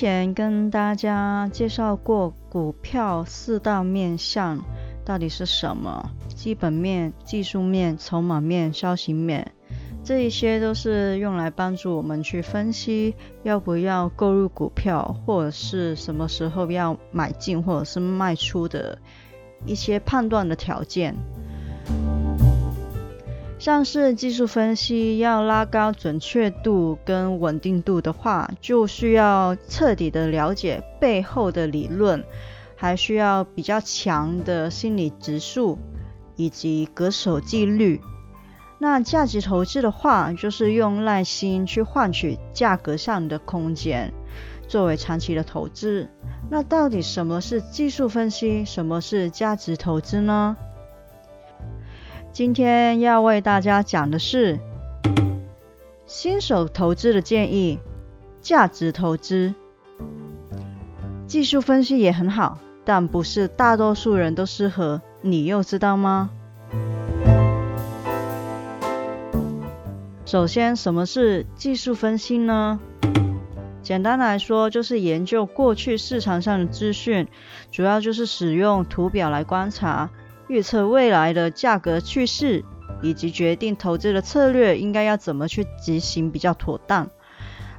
前跟大家介绍过股票四大面向到底是什么？基本面、技术面、筹码面、消息面，这一些都是用来帮助我们去分析要不要购入股票，或者是什么时候要买进或者是卖出的一些判断的条件。像是技术分析要拉高准确度跟稳定度的话，就需要彻底的了解背后的理论，还需要比较强的心理指数以及恪守纪律。那价值投资的话，就是用耐心去换取价格上的空间，作为长期的投资。那到底什么是技术分析，什么是价值投资呢？今天要为大家讲的是新手投资的建议：价值投资。技术分析也很好，但不是大多数人都适合。你又知道吗？首先，什么是技术分析呢？简单来说，就是研究过去市场上的资讯，主要就是使用图表来观察。预测未来的价格趋势，以及决定投资的策略应该要怎么去执行比较妥当。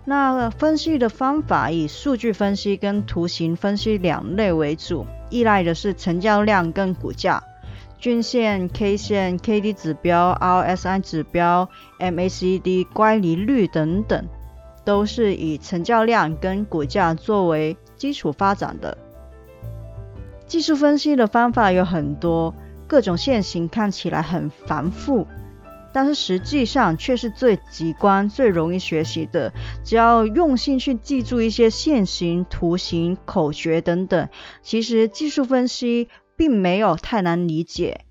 那分析的方法以数据分析跟图形分析两类为主，依赖的是成交量跟股价、均线、K 线、K D 指标、RSI 指标、MACD 乖离率等等，都是以成交量跟股价作为基础发展的。技术分析的方法有很多，各种线型看起来很繁复，但是实际上却是最直观、最容易学习的。只要用心去记住一些线型、图形、口诀等等，其实技术分析并没有太难理解。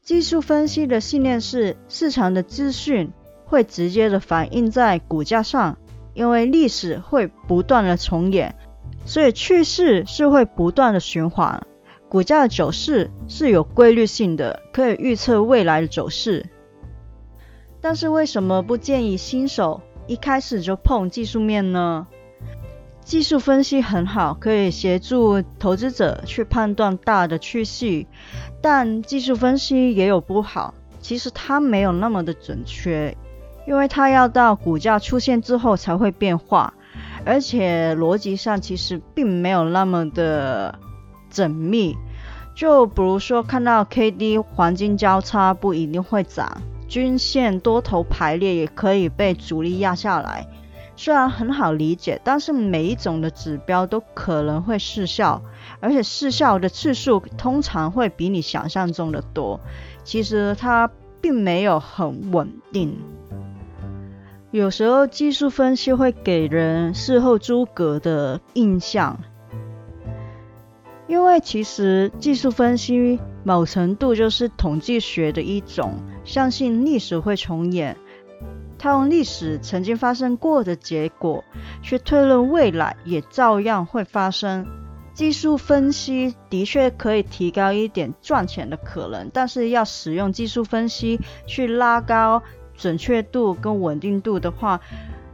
技术分析的信念是，市场的资讯会直接的反映在股价上，因为历史会不断的重演。所以趋势是会不断的循环，股价的走势是有规律性的，可以预测未来的走势。但是为什么不建议新手一开始就碰技术面呢？技术分析很好，可以协助投资者去判断大的趋势，但技术分析也有不好，其实它没有那么的准确，因为它要到股价出现之后才会变化。而且逻辑上其实并没有那么的缜密，就比如说看到 K D 黄金交叉不一定会涨，均线多头排列也可以被主力压下来。虽然很好理解，但是每一种的指标都可能会失效，而且失效的次数通常会比你想象中的多。其实它并没有很稳定。有时候技术分析会给人事后诸葛的印象，因为其实技术分析某程度就是统计学的一种，相信历史会重演，他用历史曾经发生过的结果去推论未来也照样会发生。技术分析的确可以提高一点赚钱的可能，但是要使用技术分析去拉高。准确度跟稳定度的话，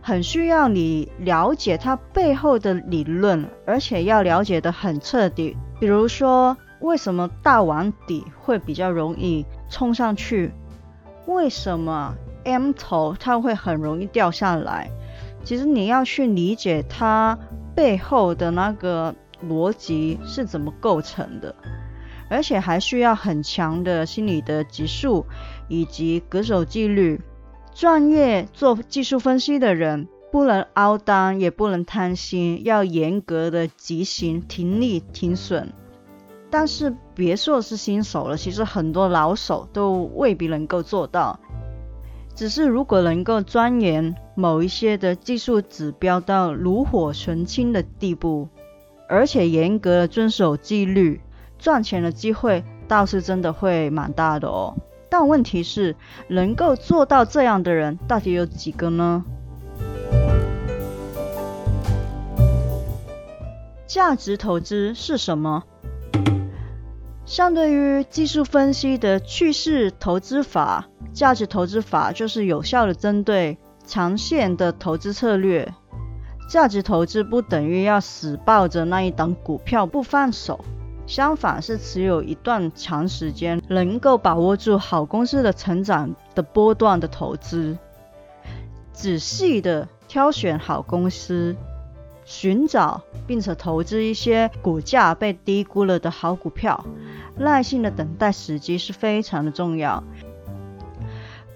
很需要你了解它背后的理论，而且要了解的很彻底。比如说，为什么大碗底会比较容易冲上去？为什么 M 头它会很容易掉下来？其实你要去理解它背后的那个逻辑是怎么构成的，而且还需要很强的心理的指数以及格守纪律。专业做技术分析的人不能凹单，也不能贪心，要严格的执行停利停损。但是别说是新手了，其实很多老手都未必能够做到。只是如果能够钻研某一些的技术指标到炉火纯青的地步，而且严格的遵守纪律，赚钱的机会倒是真的会蛮大的哦。但问题是，能够做到这样的人到底有几个呢？价值投资是什么？相对于技术分析的趋势投资法，价值投资法就是有效的针对长线的投资策略。价值投资不等于要死抱着那一档股票不放手，相反是持有一段长时间，能够把握住好公司的成长的波段的投资，仔细的挑选好公司。寻找并且投资一些股价被低估了的好股票，耐心的等待时机是非常的重要。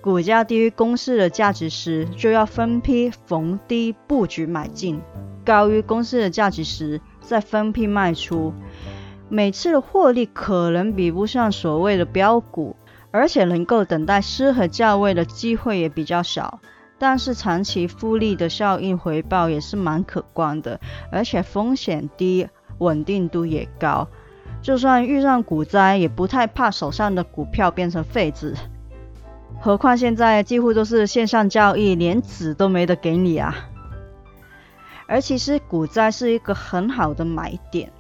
股价低于公司的价值时，就要分批逢低布局买进；高于公司的价值时，再分批卖出。每次的获利可能比不上所谓的标股，而且能够等待适合价位的机会也比较少。但是长期复利的效应回报也是蛮可观的，而且风险低，稳定度也高。就算遇上股灾，也不太怕手上的股票变成废纸。何况现在几乎都是线上交易，连纸都没得给你啊。而其实股灾是一个很好的买点，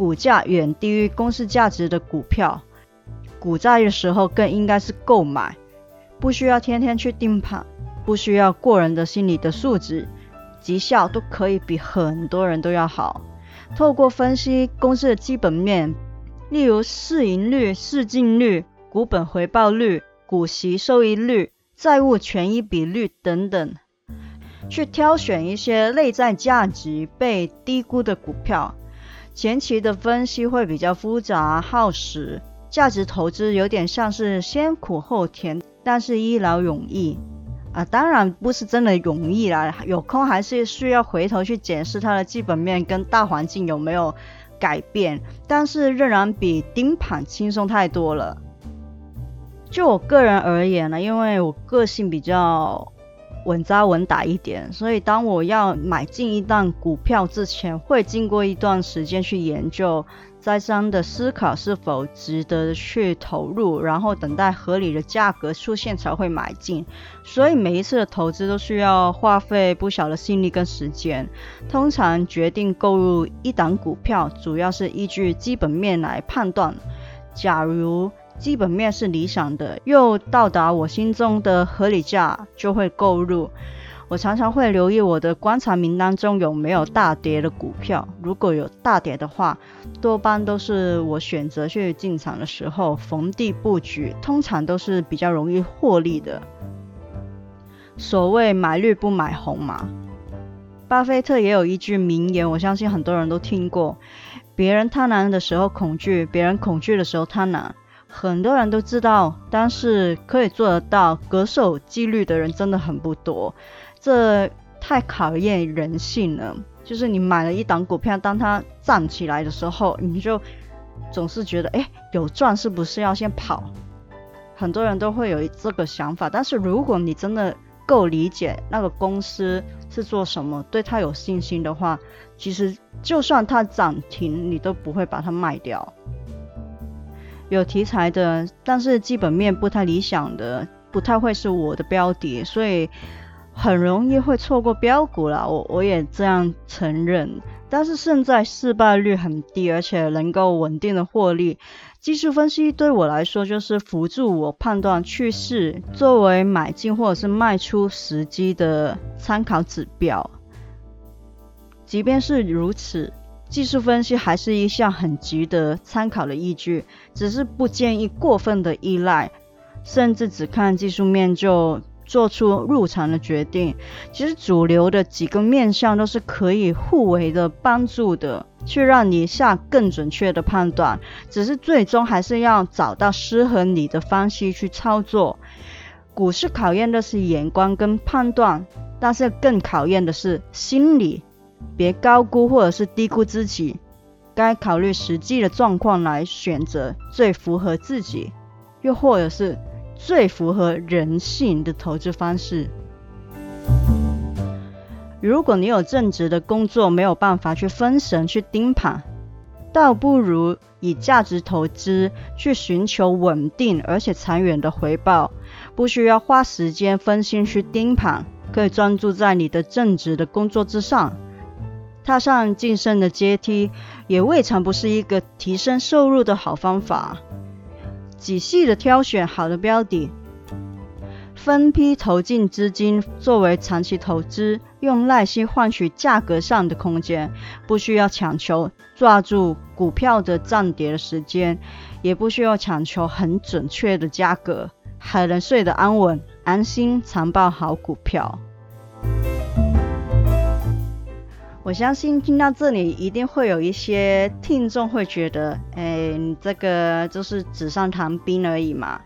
股价远低于公司价值的股票，股债的时候更应该是购买，不需要天天去盯盘。不需要过人的心理的素质，绩效都可以比很多人都要好。透过分析公司的基本面，例如市盈率、市净率、股本回报率、股息收益率、债务权益比率等等，去挑选一些内在价值被低估的股票。前期的分析会比较复杂耗时，价值投资有点像是先苦后甜，但是一劳永逸。啊，当然不是真的容易啦，有空还是需要回头去检视它的基本面跟大环境有没有改变，但是仍然比盯盘轻松太多了。就我个人而言呢，因为我个性比较稳扎稳打一点，所以当我要买进一档股票之前，会经过一段时间去研究。再三的思考是否值得去投入，然后等待合理的价格出现才会买进。所以每一次的投资都需要花费不小的心力跟时间。通常决定购入一档股票，主要是依据基本面来判断。假如基本面是理想的，又到达我心中的合理价，就会购入。我常常会留意我的观察名单中有没有大跌的股票，如果有大跌的话，多半都是我选择去进场的时候逢低布局，通常都是比较容易获利的。所谓买绿不买红嘛，巴菲特也有一句名言，我相信很多人都听过：别人贪婪的时候恐惧，别人恐惧的时候贪婪。很多人都知道，但是可以做得到恪守纪律的人真的很不多。这太考验人性了。就是你买了一档股票，当它站起来的时候，你就总是觉得，哎，有赚是不是要先跑？很多人都会有这个想法。但是如果你真的够理解那个公司是做什么，对它有信心的话，其实就算它涨停，你都不会把它卖掉。有题材的，但是基本面不太理想的，不太会是我的标的，所以。很容易会错过标股啦，我我也这样承认。但是现在失败率很低，而且能够稳定的获利。技术分析对我来说就是辅助我判断趋势，作为买进或者是卖出时机的参考指标。即便是如此，技术分析还是一项很值得参考的依据，只是不建议过分的依赖，甚至只看技术面就。做出入场的决定，其实主流的几个面向都是可以互为的帮助的，去让你下更准确的判断。只是最终还是要找到适合你的方式去操作。股市考验的是眼光跟判断，但是更考验的是心理。别高估或者是低估自己，该考虑实际的状况来选择最符合自己，又或者是。最符合人性的投资方式。如果你有正职的工作，没有办法去分神去盯盘，倒不如以价值投资去寻求稳定而且长远的回报，不需要花时间分心去盯盘，可以专注在你的正职的工作之上。踏上晋升的阶梯，也未尝不是一个提升收入的好方法。仔细的挑选好的标的。分批投进资金作为长期投资，用耐心换取价格上的空间，不需要强求抓住股票的涨跌的时间，也不需要强求很准确的价格，还能睡得安稳、安心长报好股票。我相信听到这里，一定会有一些听众会觉得，哎，你这个就是纸上谈兵而已嘛。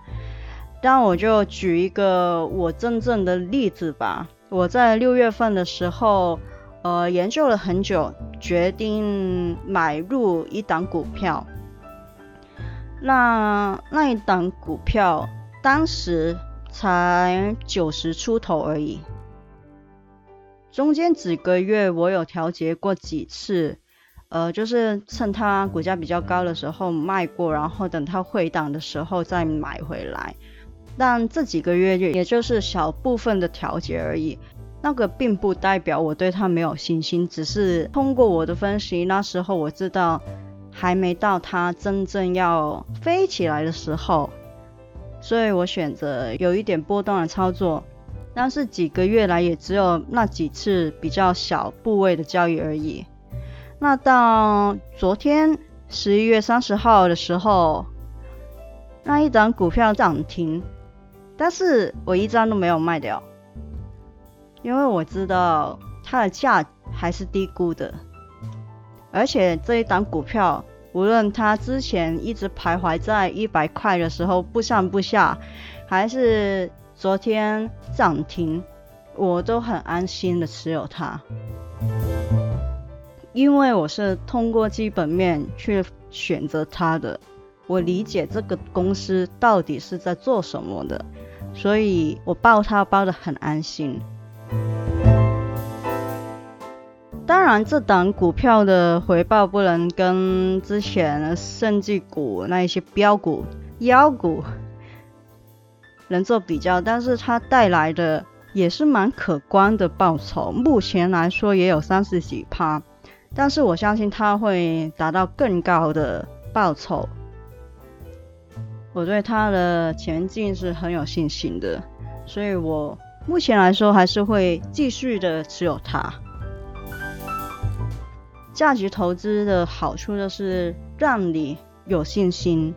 那我就举一个我真正的例子吧。我在六月份的时候，呃，研究了很久，决定买入一档股票。那那一档股票当时才九十出头而已。中间几个月我有调节过几次，呃，就是趁它股价比较高的时候卖过，然后等它回档的时候再买回来。但这几个月也就是小部分的调节而已，那个并不代表我对它没有信心，只是通过我的分析，那时候我知道还没到它真正要飞起来的时候，所以我选择有一点波动的操作，但是几个月来也只有那几次比较小部位的交易而已。那到昨天十一月三十号的时候，那一档股票涨停。但是我一张都没有卖掉，因为我知道它的价还是低估的，而且这一档股票，无论它之前一直徘徊在一百块的时候不上不下，还是昨天涨停，我都很安心的持有它，因为我是通过基本面去选择它的，我理解这个公司到底是在做什么的。所以我抱它抱得很安心。当然，这档股票的回报不能跟之前的盛绩股那一些标股、妖股能做比较，但是它带来的也是蛮可观的报酬。目前来说也有三十几趴，但是我相信它会达到更高的报酬。我对它的前进是很有信心的，所以我目前来说还是会继续的持有它。价值投资的好处就是让你有信心，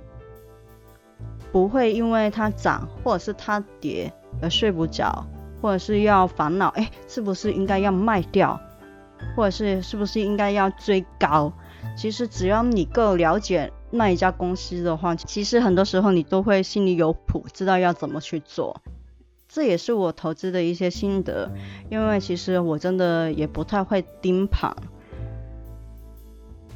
不会因为它涨或者是它跌而睡不着，或者是要烦恼，哎，是不是应该要卖掉，或者是是不是应该要追高？其实只要你够了解。那一家公司的话，其实很多时候你都会心里有谱，知道要怎么去做。这也是我投资的一些心得，因为其实我真的也不太会盯盘。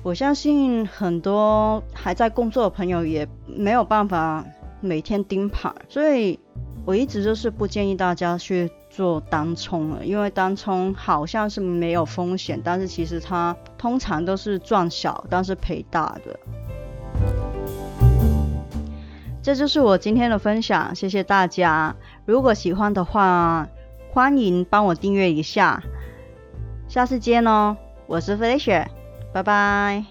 我相信很多还在工作的朋友也没有办法每天盯盘，所以我一直就是不建议大家去做单冲了，因为单冲好像是没有风险，但是其实它通常都是赚小，但是赔大的。这就是我今天的分享，谢谢大家。如果喜欢的话，欢迎帮我订阅一下。下次见哦，我是飞雪，拜拜。